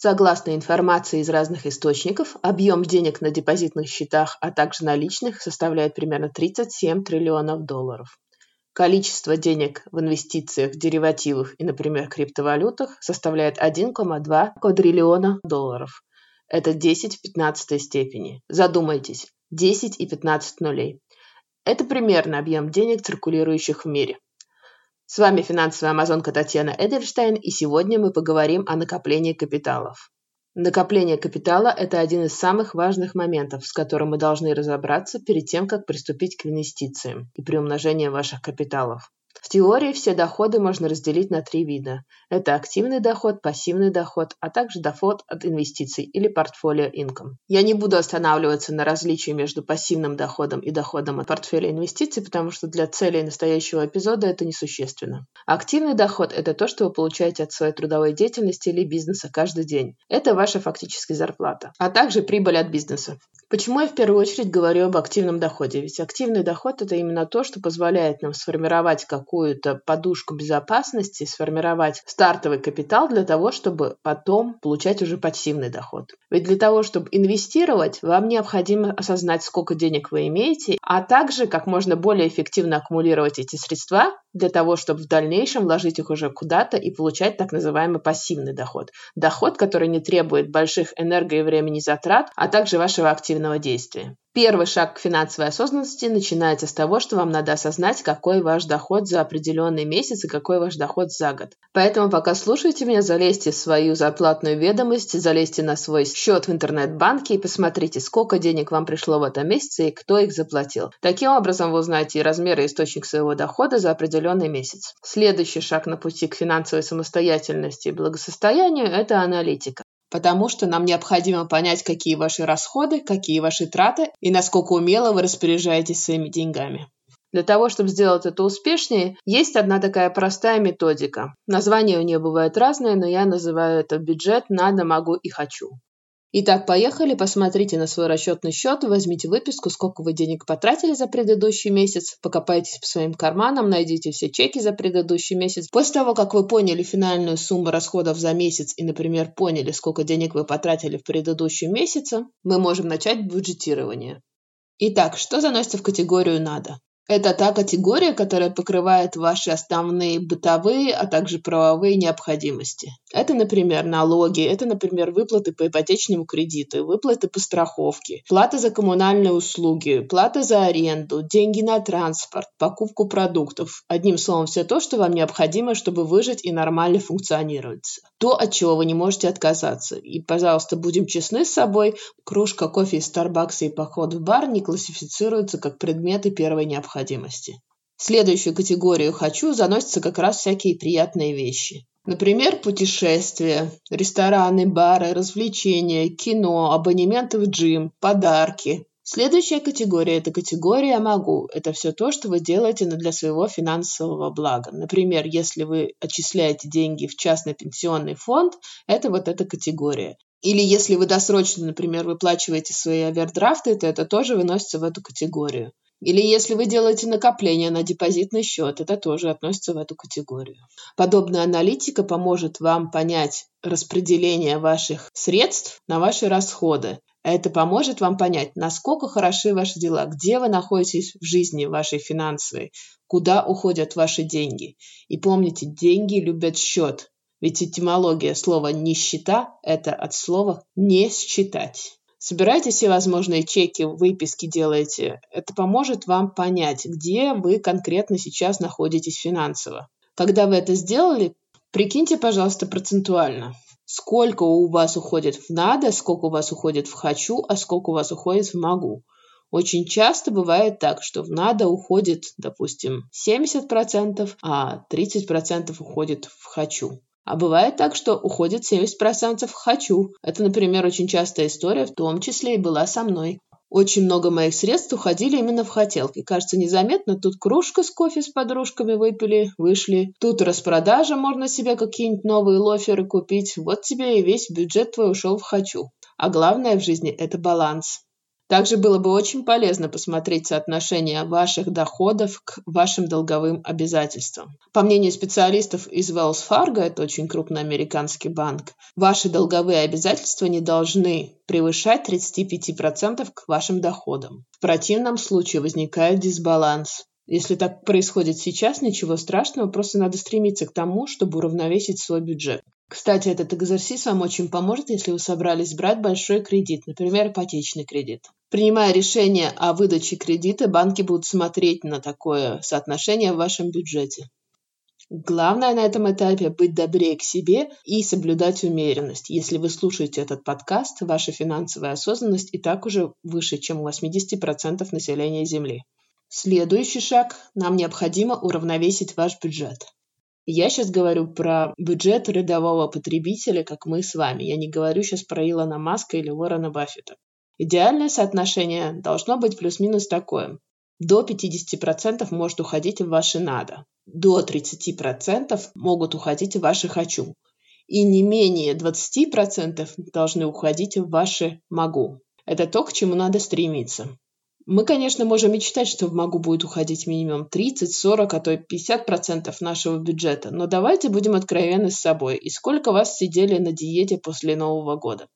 Согласно информации из разных источников, объем денег на депозитных счетах, а также наличных составляет примерно 37 триллионов долларов. Количество денег в инвестициях, деривативах и, например, криптовалютах составляет 1,2 квадриллиона долларов. Это 10 в 15 степени. Задумайтесь, 10 и 15 нулей. Это примерно объем денег, циркулирующих в мире. С вами финансовая амазонка Татьяна Эдельштейн, и сегодня мы поговорим о накоплении капиталов. Накопление капитала – это один из самых важных моментов, с которым мы должны разобраться перед тем, как приступить к инвестициям и приумножению ваших капиталов. В теории все доходы можно разделить на три вида. Это активный доход, пассивный доход, а также доход от инвестиций или портфолио income. Я не буду останавливаться на различии между пассивным доходом и доходом от портфеля инвестиций, потому что для целей настоящего эпизода это несущественно. Активный доход – это то, что вы получаете от своей трудовой деятельности или бизнеса каждый день. Это ваша фактически зарплата, а также прибыль от бизнеса. Почему я в первую очередь говорю об активном доходе? Ведь активный доход – это именно то, что позволяет нам сформировать какую-то подушку безопасности, сформировать стартовый капитал для того, чтобы потом получать уже пассивный доход. Ведь для того, чтобы инвестировать, вам необходимо осознать, сколько денег вы имеете, а также как можно более эффективно аккумулировать эти средства для того, чтобы в дальнейшем вложить их уже куда-то и получать так называемый пассивный доход. Доход, который не требует больших энерго и времени затрат, а также вашего активного действия. Первый шаг к финансовой осознанности начинается с того, что вам надо осознать, какой ваш доход за определенный месяц и какой ваш доход за год. Поэтому пока слушаете меня, залезьте в свою зарплатную ведомость, залезьте на свой счет в интернет-банке и посмотрите, сколько денег вам пришло в этом месяце и кто их заплатил. Таким образом вы узнаете и размер и источник своего дохода за определенный месяц. Следующий шаг на пути к финансовой самостоятельности и благосостоянию – это аналитика потому что нам необходимо понять, какие ваши расходы, какие ваши траты и насколько умело вы распоряжаетесь своими деньгами. Для того, чтобы сделать это успешнее, есть одна такая простая методика. Названия у нее бывают разные, но я называю это бюджет «надо, могу и хочу». Итак, поехали, посмотрите на свой расчетный счет, возьмите выписку, сколько вы денег потратили за предыдущий месяц, покопайтесь по своим карманам, найдите все чеки за предыдущий месяц. После того, как вы поняли финальную сумму расходов за месяц и, например, поняли, сколько денег вы потратили в предыдущем месяце, мы можем начать бюджетирование. Итак, что заносится в категорию «надо»? Это та категория, которая покрывает ваши основные бытовые, а также правовые необходимости. Это, например, налоги, это, например, выплаты по ипотечному кредиту, выплаты по страховке, плата за коммунальные услуги, плата за аренду, деньги на транспорт, покупку продуктов. Одним словом, все то, что вам необходимо, чтобы выжить и нормально функционировать. То, от чего вы не можете отказаться. И, пожалуйста, будем честны с собой, кружка кофе из Старбакса и поход в бар не классифицируются как предметы первой необходимости необходимости. В следующую категорию «хочу» заносятся как раз всякие приятные вещи. Например, путешествия, рестораны, бары, развлечения, кино, абонементы в джим, подарки. Следующая категория – это категория «могу». Это все то, что вы делаете для своего финансового блага. Например, если вы отчисляете деньги в частный пенсионный фонд, это вот эта категория. Или если вы досрочно, например, выплачиваете свои овердрафты, то это тоже выносится в эту категорию. Или если вы делаете накопление на депозитный счет, это тоже относится в эту категорию. Подобная аналитика поможет вам понять распределение ваших средств на ваши расходы. Это поможет вам понять, насколько хороши ваши дела, где вы находитесь в жизни вашей финансовой, куда уходят ваши деньги. И помните, деньги любят счет. Ведь этимология слова «нищета» – это от слова «не считать». Собирайте все возможные чеки, выписки делайте. Это поможет вам понять, где вы конкретно сейчас находитесь финансово. Когда вы это сделали, прикиньте, пожалуйста, процентуально. Сколько у вас уходит в надо, сколько у вас уходит в хочу, а сколько у вас уходит в могу. Очень часто бывает так, что в надо уходит, допустим, 70%, а 30% уходит в хочу. А бывает так, что уходит 70% «хочу». Это, например, очень частая история, в том числе и была со мной. Очень много моих средств уходили именно в хотелки. Кажется, незаметно. Тут кружка с кофе с подружками выпили, вышли. Тут распродажа, можно себе какие-нибудь новые лоферы купить. Вот тебе и весь бюджет твой ушел в «хочу». А главное в жизни – это баланс. Также было бы очень полезно посмотреть соотношение ваших доходов к вашим долговым обязательствам. По мнению специалистов из Wells Fargo, это очень крупный американский банк, ваши долговые обязательства не должны превышать 35% к вашим доходам. В противном случае возникает дисбаланс. Если так происходит сейчас, ничего страшного, просто надо стремиться к тому, чтобы уравновесить свой бюджет. Кстати, этот экзерсис вам очень поможет, если вы собрались брать большой кредит, например, ипотечный кредит. Принимая решение о выдаче кредита, банки будут смотреть на такое соотношение в вашем бюджете. Главное на этом этапе быть добрее к себе и соблюдать умеренность. Если вы слушаете этот подкаст, ваша финансовая осознанность и так уже выше, чем у 80% населения Земли. Следующий шаг – нам необходимо уравновесить ваш бюджет. Я сейчас говорю про бюджет рядового потребителя, как мы с вами. Я не говорю сейчас про Илона Маска или Уоррена Баффета. Идеальное соотношение должно быть плюс-минус такое. До 50% может уходить в ваше «надо». До 30% могут уходить в ваше «хочу». И не менее 20% должны уходить в ваше «могу». Это то, к чему надо стремиться. Мы, конечно, можем мечтать, что в МАГУ будет уходить минимум 30, 40, а то и 50% нашего бюджета. Но давайте будем откровенны с собой. И сколько вас сидели на диете после Нового года?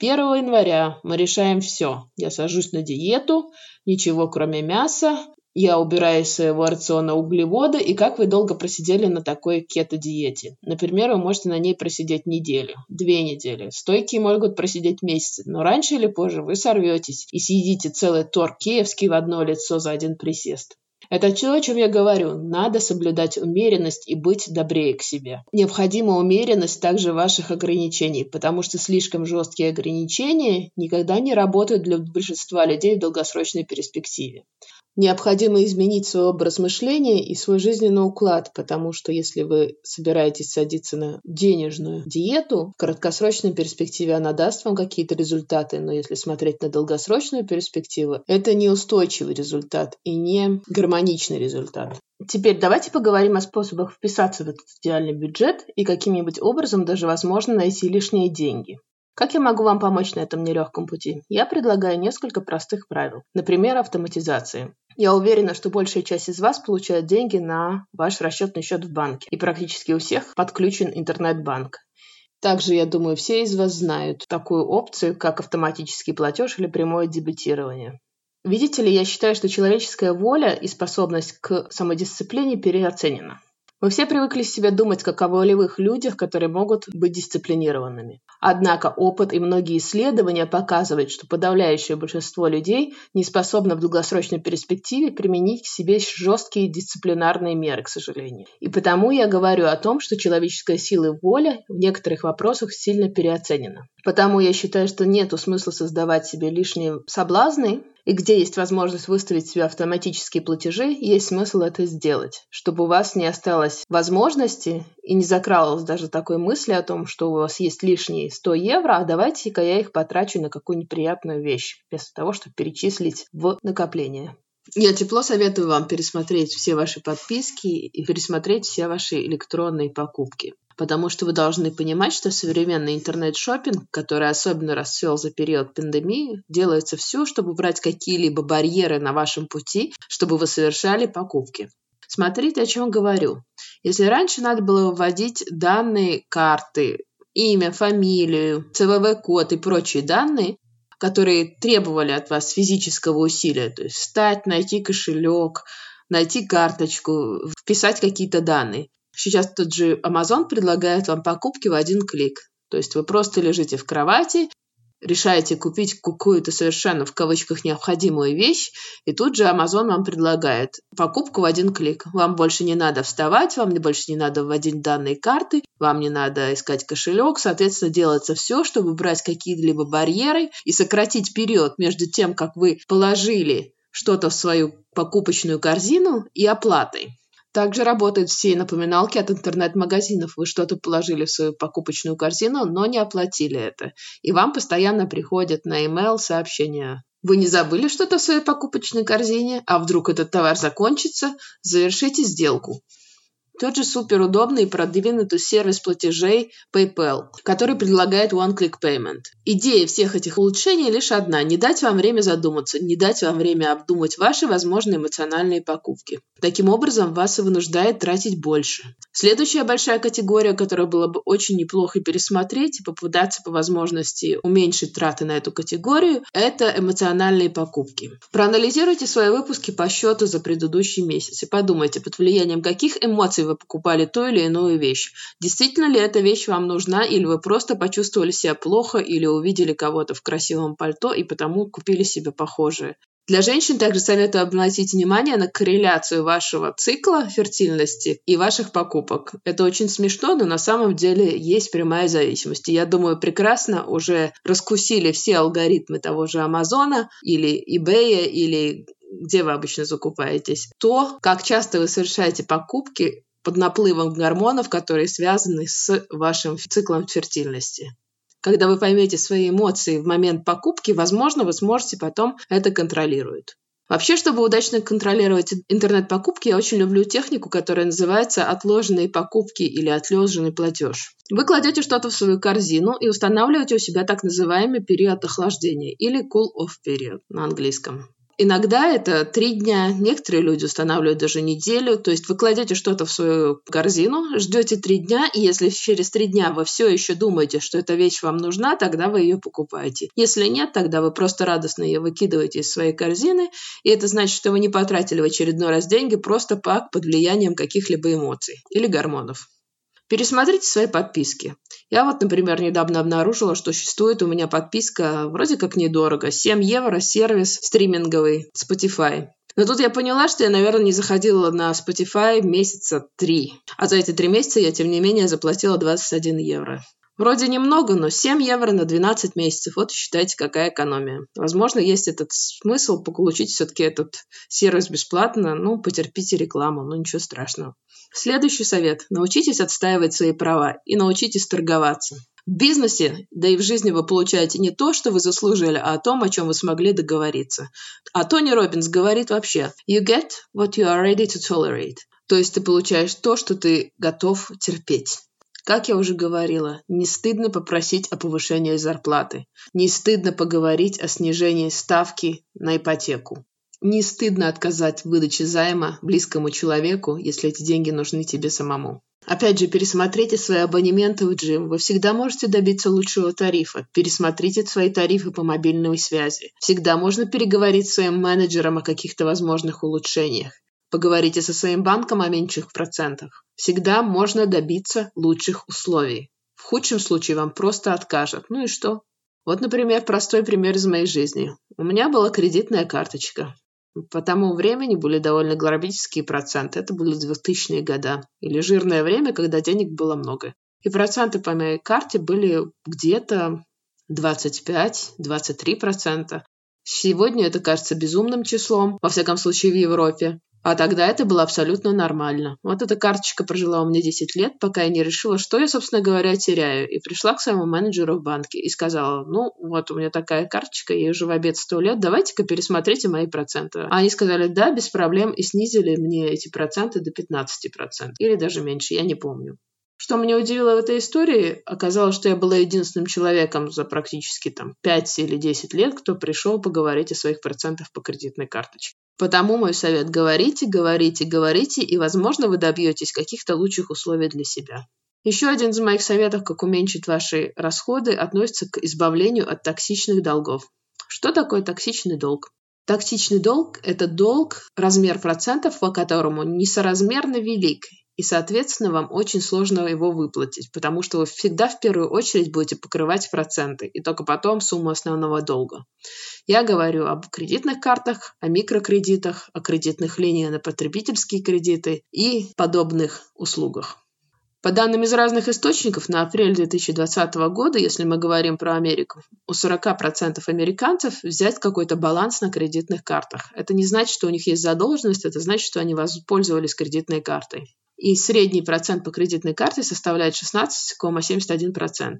1 января мы решаем все. Я сажусь на диету, ничего кроме мяса, я убираю из своего рациона углеводы, и как вы долго просидели на такой кето-диете. Например, вы можете на ней просидеть неделю, две недели. Стойкие могут просидеть месяцы, но раньше или позже вы сорветесь и съедите целый торт киевский в одно лицо за один присест. Это то, о чем я говорю. Надо соблюдать умеренность и быть добрее к себе. Необходима умеренность также ваших ограничений, потому что слишком жесткие ограничения никогда не работают для большинства людей в долгосрочной перспективе. Необходимо изменить свой образ мышления и свой жизненный уклад, потому что если вы собираетесь садиться на денежную диету, в краткосрочной перспективе она даст вам какие-то результаты, но если смотреть на долгосрочную перспективу, это неустойчивый результат и не гармоничный результат. Теперь давайте поговорим о способах вписаться в этот идеальный бюджет и каким-нибудь образом даже возможно найти лишние деньги. Как я могу вам помочь на этом нелегком пути? Я предлагаю несколько простых правил. Например, автоматизации. Я уверена, что большая часть из вас получает деньги на ваш расчетный счет в банке. И практически у всех подключен интернет-банк. Также, я думаю, все из вас знают такую опцию, как автоматический платеж или прямое дебетирование. Видите ли, я считаю, что человеческая воля и способность к самодисциплине переоценена. Мы все привыкли себе думать как о волевых людях, которые могут быть дисциплинированными. Однако опыт и многие исследования показывают, что подавляющее большинство людей не способно в долгосрочной перспективе применить к себе жесткие дисциплинарные меры, к сожалению. И потому я говорю о том, что человеческая сила и воля в некоторых вопросах сильно переоценена. Потому я считаю, что нет смысла создавать себе лишние соблазны и где есть возможность выставить себе автоматические платежи, есть смысл это сделать, чтобы у вас не осталось возможности и не закралось даже такой мысли о том, что у вас есть лишние 100 евро, а давайте-ка я их потрачу на какую неприятную вещь, вместо того, чтобы перечислить в накопление. Я тепло советую вам пересмотреть все ваши подписки и пересмотреть все ваши электронные покупки потому что вы должны понимать, что современный интернет-шопинг, который особенно расцвел за период пандемии, делается все, чтобы брать какие-либо барьеры на вашем пути, чтобы вы совершали покупки. Смотрите, о чем говорю. Если раньше надо было вводить данные карты, имя, фамилию, ЦВВ-код и прочие данные, которые требовали от вас физического усилия, то есть встать, найти кошелек, найти карточку, вписать какие-то данные. Сейчас тот же Amazon предлагает вам покупки в один клик. То есть вы просто лежите в кровати, решаете купить какую-то совершенно в кавычках необходимую вещь, и тут же Amazon вам предлагает покупку в один клик. Вам больше не надо вставать, вам больше не надо вводить данные карты, вам не надо искать кошелек, соответственно, делается все, чтобы убрать какие-либо барьеры и сократить период между тем, как вы положили что-то в свою покупочную корзину и оплатой. Также работают все напоминалки от интернет-магазинов. Вы что-то положили в свою покупочную корзину, но не оплатили это. И вам постоянно приходят на email сообщения. Вы не забыли что-то в своей покупочной корзине? А вдруг этот товар закончится? Завершите сделку. Тот же суперудобный и продвинутый сервис платежей PayPal, который предлагает One-Click Payment. Идея всех этих улучшений лишь одна – не дать вам время задуматься, не дать вам время обдумать ваши возможные эмоциональные покупки. Таким образом, вас и вынуждает тратить больше. Следующая большая категория, которую было бы очень неплохо пересмотреть и попытаться по возможности уменьшить траты на эту категорию, это эмоциональные покупки. Проанализируйте свои выпуски по счету за предыдущий месяц и подумайте, под влиянием каких эмоций вы покупали ту или иную вещь. Действительно ли эта вещь вам нужна, или вы просто почувствовали себя плохо, или увидели кого-то в красивом пальто и потому купили себе похожее. Для женщин также советую обратить внимание на корреляцию вашего цикла фертильности и ваших покупок. Это очень смешно, но на самом деле есть прямая зависимость. И я думаю, прекрасно уже раскусили все алгоритмы того же Амазона или eBay или где вы обычно закупаетесь, то, как часто вы совершаете покупки под наплывом гормонов, которые связаны с вашим циклом фертильности. Когда вы поймете свои эмоции в момент покупки, возможно, вы сможете потом это контролировать. Вообще, чтобы удачно контролировать интернет-покупки, я очень люблю технику, которая называется отложенные покупки или отложенный платеж. Вы кладете что-то в свою корзину и устанавливаете у себя так называемый период охлаждения или cool-off period на английском. Иногда это три дня, некоторые люди устанавливают даже неделю. То есть вы кладете что-то в свою корзину, ждете три дня, и если через три дня вы все еще думаете, что эта вещь вам нужна, тогда вы ее покупаете. Если нет, тогда вы просто радостно ее выкидываете из своей корзины, и это значит, что вы не потратили в очередной раз деньги просто под влиянием каких-либо эмоций или гормонов. Пересмотрите свои подписки. Я вот, например, недавно обнаружила, что существует у меня подписка вроде как недорого. 7 евро сервис стриминговый Spotify. Но тут я поняла, что я, наверное, не заходила на Spotify месяца три. А за эти три месяца я, тем не менее, заплатила 21 евро. Вроде немного, но 7 евро на 12 месяцев. Вот считайте, какая экономия. Возможно, есть этот смысл получить все-таки этот сервис бесплатно. Ну, потерпите рекламу, ну ничего страшного. Следующий совет. Научитесь отстаивать свои права и научитесь торговаться. В бизнесе, да и в жизни вы получаете не то, что вы заслужили, а о том, о чем вы смогли договориться. А Тони Робинс говорит вообще «You get what you are ready to tolerate». То есть ты получаешь то, что ты готов терпеть. Как я уже говорила, не стыдно попросить о повышении зарплаты. Не стыдно поговорить о снижении ставки на ипотеку. Не стыдно отказать в выдаче займа близкому человеку, если эти деньги нужны тебе самому. Опять же, пересмотрите свои абонементы в джим. Вы всегда можете добиться лучшего тарифа. Пересмотрите свои тарифы по мобильной связи. Всегда можно переговорить с своим менеджером о каких-то возможных улучшениях. Поговорите со своим банком о меньших процентах. Всегда можно добиться лучших условий. В худшем случае вам просто откажут. Ну и что? Вот, например, простой пример из моей жизни. У меня была кредитная карточка. По тому времени были довольно грабительские проценты. Это были 2000-е годы. Или жирное время, когда денег было много. И проценты по моей карте были где-то 25-23%. Сегодня это кажется безумным числом, во всяком случае в Европе. А тогда это было абсолютно нормально. Вот эта карточка прожила у меня 10 лет, пока я не решила, что я, собственно говоря, теряю. И пришла к своему менеджеру в банке и сказала, ну, вот у меня такая карточка, я уже в обед 100 лет, давайте-ка пересмотрите мои проценты. А они сказали, да, без проблем, и снизили мне эти проценты до 15%. Или даже меньше, я не помню. Что меня удивило в этой истории, оказалось, что я была единственным человеком за практически там 5 или 10 лет, кто пришел поговорить о своих процентах по кредитной карточке. Потому мой совет – говорите, говорите, говорите, и, возможно, вы добьетесь каких-то лучших условий для себя. Еще один из моих советов, как уменьшить ваши расходы, относится к избавлению от токсичных долгов. Что такое токсичный долг? Токсичный долг – это долг, размер процентов по которому несоразмерно велик и, соответственно, вам очень сложно его выплатить, потому что вы всегда в первую очередь будете покрывать проценты и только потом сумму основного долга. Я говорю об кредитных картах, о микрокредитах, о кредитных линиях на потребительские кредиты и подобных услугах. По данным из разных источников, на апрель 2020 года, если мы говорим про Америку, у 40% американцев взять какой-то баланс на кредитных картах. Это не значит, что у них есть задолженность, это значит, что они воспользовались кредитной картой и средний процент по кредитной карте составляет 16,71%.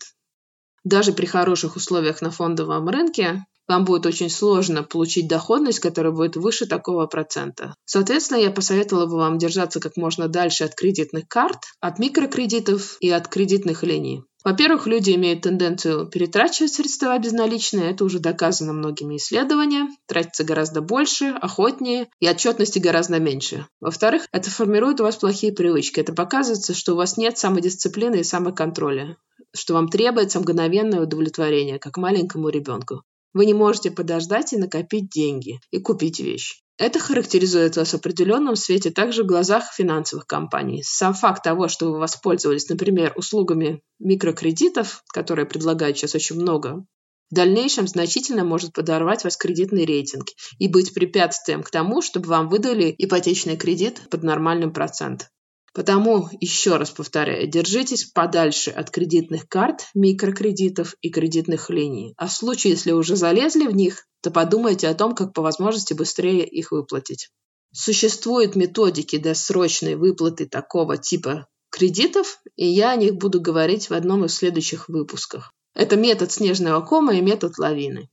Даже при хороших условиях на фондовом рынке вам будет очень сложно получить доходность, которая будет выше такого процента. Соответственно, я посоветовала бы вам держаться как можно дальше от кредитных карт, от микрокредитов и от кредитных линий. Во-первых, люди имеют тенденцию перетрачивать средства безналичные, это уже доказано многими исследованиями, тратится гораздо больше, охотнее и отчетности гораздо меньше. Во-вторых, это формирует у вас плохие привычки, это показывается, что у вас нет самодисциплины и самоконтроля что вам требуется мгновенное удовлетворение, как маленькому ребенку. Вы не можете подождать и накопить деньги и купить вещь. Это характеризует вас в определенном свете также в глазах финансовых компаний. Сам факт того, что вы воспользовались, например, услугами микрокредитов, которые предлагают сейчас очень много, в дальнейшем значительно может подорвать вас кредитный рейтинг и быть препятствием к тому, чтобы вам выдали ипотечный кредит под нормальным процентом. Потому, еще раз повторяю, держитесь подальше от кредитных карт, микрокредитов и кредитных линий. А в случае, если уже залезли в них, то подумайте о том, как по возможности быстрее их выплатить. Существуют методики для срочной выплаты такого типа кредитов, и я о них буду говорить в одном из следующих выпусков. Это метод снежного кома и метод лавины.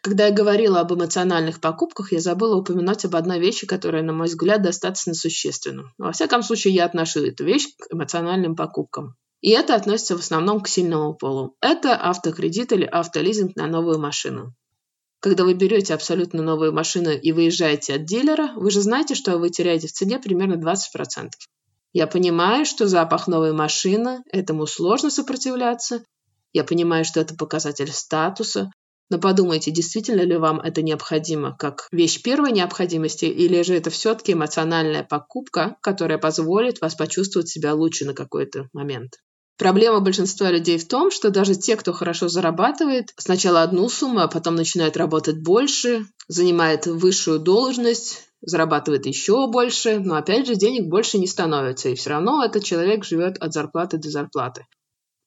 Когда я говорила об эмоциональных покупках, я забыла упомянуть об одной вещи, которая, на мой взгляд, достаточно существенна. Во всяком случае, я отношу эту вещь к эмоциональным покупкам. И это относится в основном к сильному полу. Это автокредит или автолизинг на новую машину. Когда вы берете абсолютно новую машину и выезжаете от дилера, вы же знаете, что вы теряете в цене примерно 20%. Я понимаю, что запах новой машины, этому сложно сопротивляться. Я понимаю, что это показатель статуса, но подумайте, действительно ли вам это необходимо как вещь первой необходимости, или же это все-таки эмоциональная покупка, которая позволит вас почувствовать себя лучше на какой-то момент. Проблема большинства людей в том, что даже те, кто хорошо зарабатывает, сначала одну сумму, а потом начинает работать больше, занимает высшую должность, зарабатывает еще больше, но опять же денег больше не становится, и все равно этот человек живет от зарплаты до зарплаты.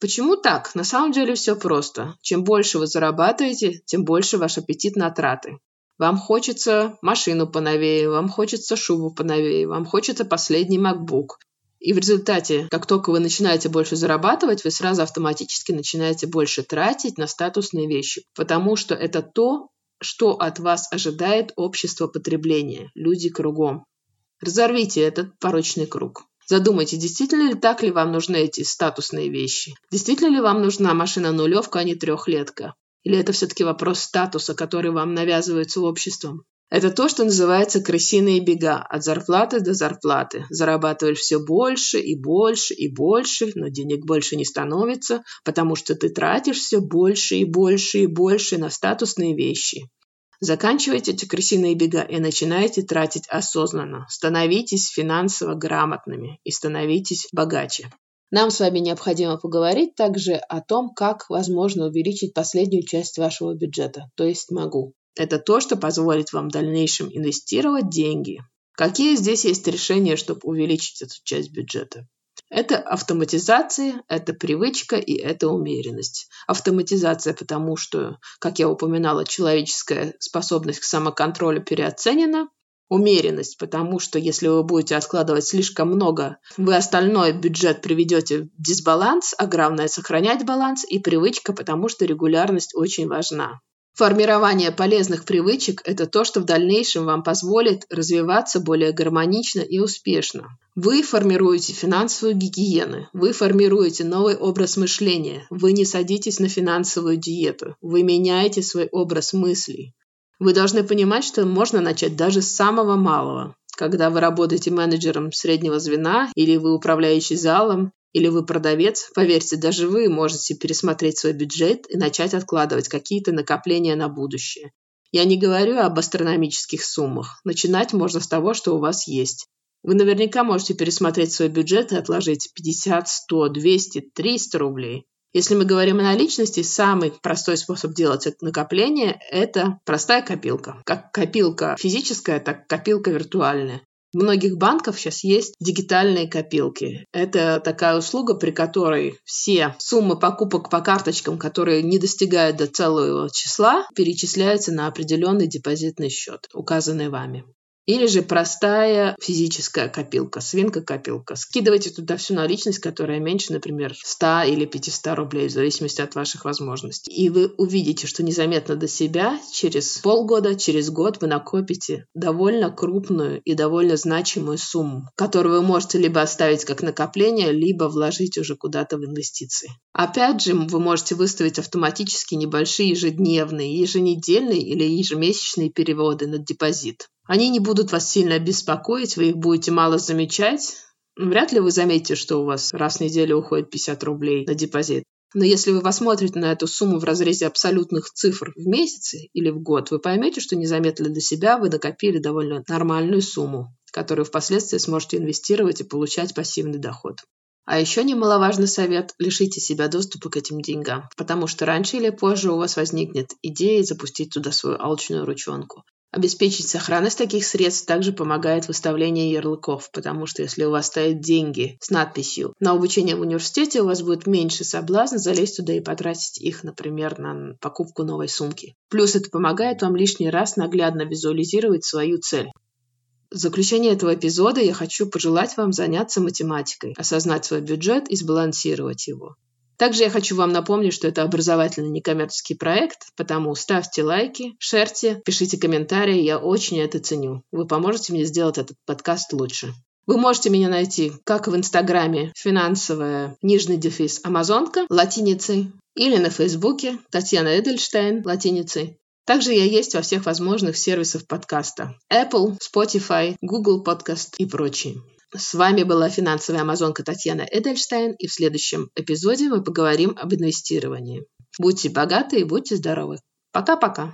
Почему так? На самом деле все просто. Чем больше вы зарабатываете, тем больше ваш аппетит на траты. Вам хочется машину поновее, вам хочется шубу поновее, вам хочется последний MacBook. И в результате, как только вы начинаете больше зарабатывать, вы сразу автоматически начинаете больше тратить на статусные вещи, потому что это то, что от вас ожидает общество потребления, люди кругом. Разорвите этот порочный круг. Задумайтесь, действительно ли так ли вам нужны эти статусные вещи? Действительно ли вам нужна машина-нулевка, а не трехлетка? Или это все-таки вопрос статуса, который вам навязывается обществом? Это то, что называется крысиные бега от зарплаты до зарплаты. Зарабатываешь все больше и больше и больше, но денег больше не становится, потому что ты тратишь все больше и больше и больше на статусные вещи. Заканчивайте эти крысиные бега и начинайте тратить осознанно. Становитесь финансово грамотными и становитесь богаче. Нам с вами необходимо поговорить также о том, как возможно увеличить последнюю часть вашего бюджета, то есть могу. Это то, что позволит вам в дальнейшем инвестировать деньги. Какие здесь есть решения, чтобы увеличить эту часть бюджета? Это автоматизация, это привычка и это умеренность. Автоматизация, потому что, как я упоминала, человеческая способность к самоконтролю переоценена. Умеренность, потому что если вы будете откладывать слишком много, вы остальной бюджет приведете в дисбаланс, а главное сохранять баланс. И привычка, потому что регулярность очень важна. Формирование полезных привычек – это то, что в дальнейшем вам позволит развиваться более гармонично и успешно. Вы формируете финансовую гигиену, вы формируете новый образ мышления, вы не садитесь на финансовую диету, вы меняете свой образ мыслей. Вы должны понимать, что можно начать даже с самого малого. Когда вы работаете менеджером среднего звена или вы управляющий залом, или вы продавец, поверьте, даже вы можете пересмотреть свой бюджет и начать откладывать какие-то накопления на будущее. Я не говорю об астрономических суммах. Начинать можно с того, что у вас есть. Вы наверняка можете пересмотреть свой бюджет и отложить 50, 100, 200, 300 рублей. Если мы говорим о наличности, самый простой способ делать это накопление – это простая копилка. Как копилка физическая, так копилка виртуальная. В многих банках сейчас есть дигитальные копилки. Это такая услуга, при которой все суммы покупок по карточкам, которые не достигают до целого числа, перечисляются на определенный депозитный счет, указанный вами. Или же простая физическая копилка, свинка-копилка. Скидывайте туда всю наличность, которая меньше, например, 100 или 500 рублей, в зависимости от ваших возможностей. И вы увидите, что незаметно до себя через полгода, через год вы накопите довольно крупную и довольно значимую сумму, которую вы можете либо оставить как накопление, либо вложить уже куда-то в инвестиции. Опять же, вы можете выставить автоматически небольшие ежедневные, еженедельные или ежемесячные переводы на депозит. Они не будут вас сильно беспокоить, вы их будете мало замечать. Вряд ли вы заметите, что у вас раз в неделю уходит 50 рублей на депозит. Но если вы посмотрите на эту сумму в разрезе абсолютных цифр в месяц или в год, вы поймете, что незаметно для себя вы накопили довольно нормальную сумму, которую впоследствии сможете инвестировать и получать пассивный доход. А еще немаловажный совет – лишите себя доступа к этим деньгам, потому что раньше или позже у вас возникнет идея запустить туда свою алчную ручонку. Обеспечить сохранность таких средств также помогает выставление ярлыков, потому что если у вас стоят деньги с надписью «На обучение в университете», у вас будет меньше соблазна залезть туда и потратить их, например, на покупку новой сумки. Плюс это помогает вам лишний раз наглядно визуализировать свою цель. В заключение этого эпизода я хочу пожелать вам заняться математикой, осознать свой бюджет и сбалансировать его. Также я хочу вам напомнить, что это образовательный некоммерческий проект, потому ставьте лайки, шерьте, пишите комментарии, я очень это ценю. Вы поможете мне сделать этот подкаст лучше. Вы можете меня найти как в Инстаграме финансовая нижний дефис Амазонка латиницей или на Фейсбуке Татьяна Эдельштейн латиницей. Также я есть во всех возможных сервисах подкаста Apple, Spotify, Google Podcast и прочие. С вами была финансовая амазонка Татьяна Эдельштейн, и в следующем эпизоде мы поговорим об инвестировании. Будьте богаты и будьте здоровы. Пока-пока.